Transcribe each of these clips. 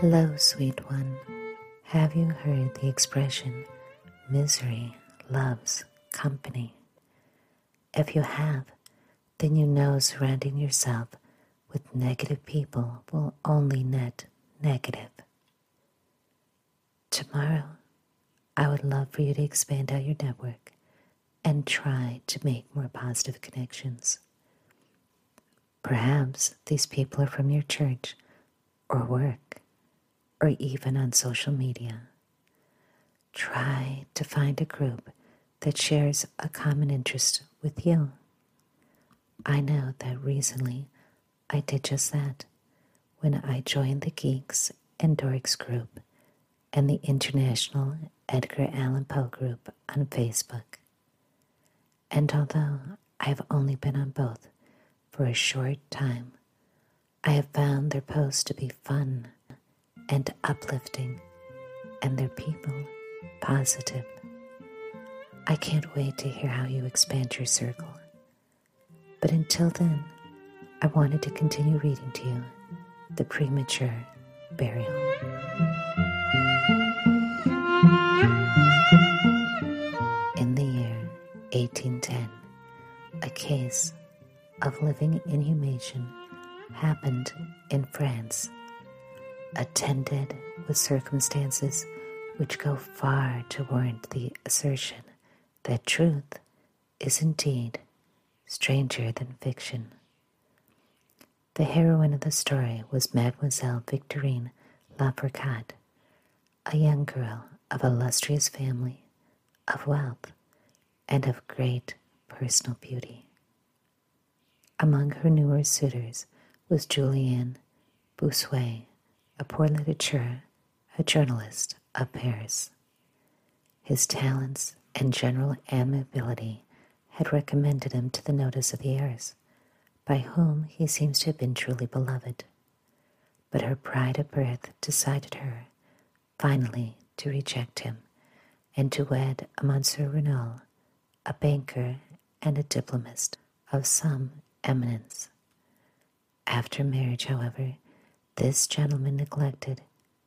Hello, sweet one. Have you heard the expression, misery loves company? If you have, then you know surrounding yourself with negative people will only net negative. Tomorrow, I would love for you to expand out your network and try to make more positive connections. Perhaps these people are from your church or work or even on social media. Try to find a group that shares a common interest with you. I know that recently I did just that when I joined the Geeks and Dorks group and the International Edgar Allan Poe group on Facebook. And although I have only been on both for a short time, I have found their posts to be fun and uplifting, and their people positive. I can't wait to hear how you expand your circle. But until then, I wanted to continue reading to you The Premature Burial. In the year 1810, a case of living inhumation happened in France attended with circumstances which go far to warrant the assertion that truth is indeed stranger than fiction. The heroine of the story was Mademoiselle Victorine Lafourcade, a young girl of illustrious family, of wealth, and of great personal beauty. Among her newer suitors was Julien Bossuet, a poor literature, a journalist of Paris. His talents and general amiability had recommended him to the notice of the heirs, by whom he seems to have been truly beloved. But her pride of birth decided her, finally, to reject him and to wed a Monsieur Renault, a banker and a diplomatist of some eminence. After marriage, however, this gentleman neglected,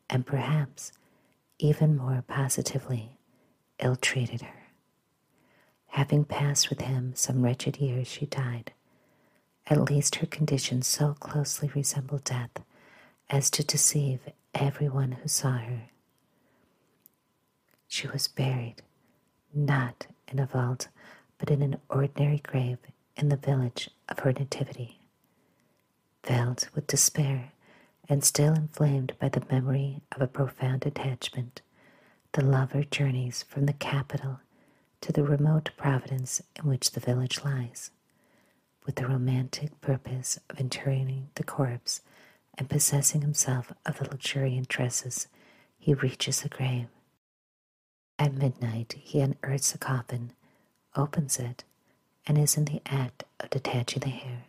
and perhaps even more positively ill treated her. Having passed with him some wretched years, she died. At least her condition so closely resembled death as to deceive everyone who saw her. She was buried, not in a vault, but in an ordinary grave in the village of her nativity. Filled with despair, and still inflamed by the memory of a profound attachment, the lover journeys from the capital to the remote province in which the village lies, with the romantic purpose of interring the corpse and possessing himself of the luxuriant tresses, he reaches the grave. At midnight, he unearths the coffin, opens it, and is in the act of detaching the hair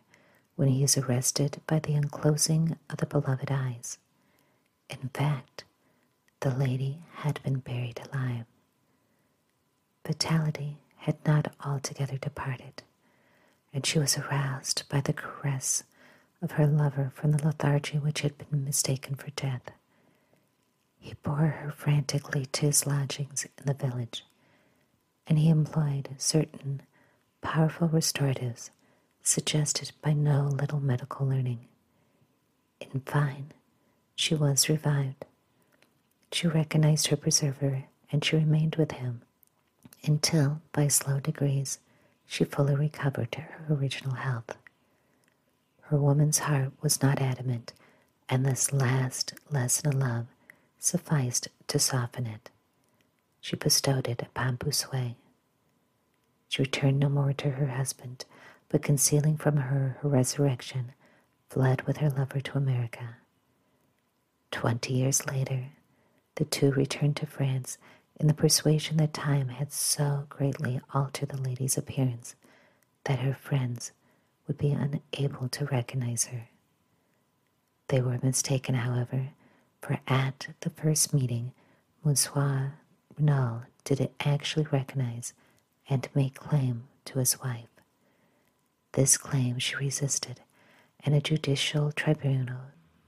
when he is arrested by the unclosing of the beloved eyes. In fact, the lady had been buried alive. Vitality had not altogether departed, and she was aroused by the caress of her lover from the lethargy which had been mistaken for death. He bore her frantically to his lodgings in the village, and he employed certain powerful restoratives suggested by no little medical learning. In fine, she was revived. She recognized her preserver, and she remained with him until, by slow degrees, she fully recovered her original health. Her woman's heart was not adamant, and this last lesson of love sufficed to soften it. She bestowed it upon Bossuet. She returned no more to her husband, but concealing from her her resurrection, fled with her lover to America. Twenty years later, the two returned to France in the persuasion that time had so greatly altered the lady's appearance that her friends would be unable to recognize her. They were mistaken, however, for at the first meeting, Monsieur Renal did actually recognize and make claim to his wife. This claim she resisted, and a judicial tribunal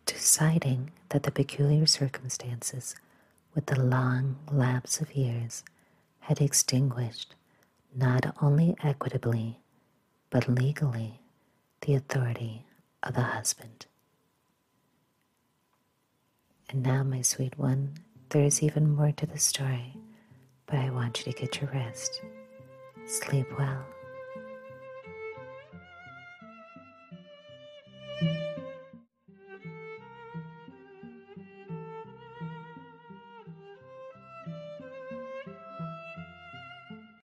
deciding that the peculiar circumstances with the long lapse of years had extinguished not only equitably but legally the authority of the husband. And now, my sweet one, there is even more to the story, but I want you to get your rest. Sleep well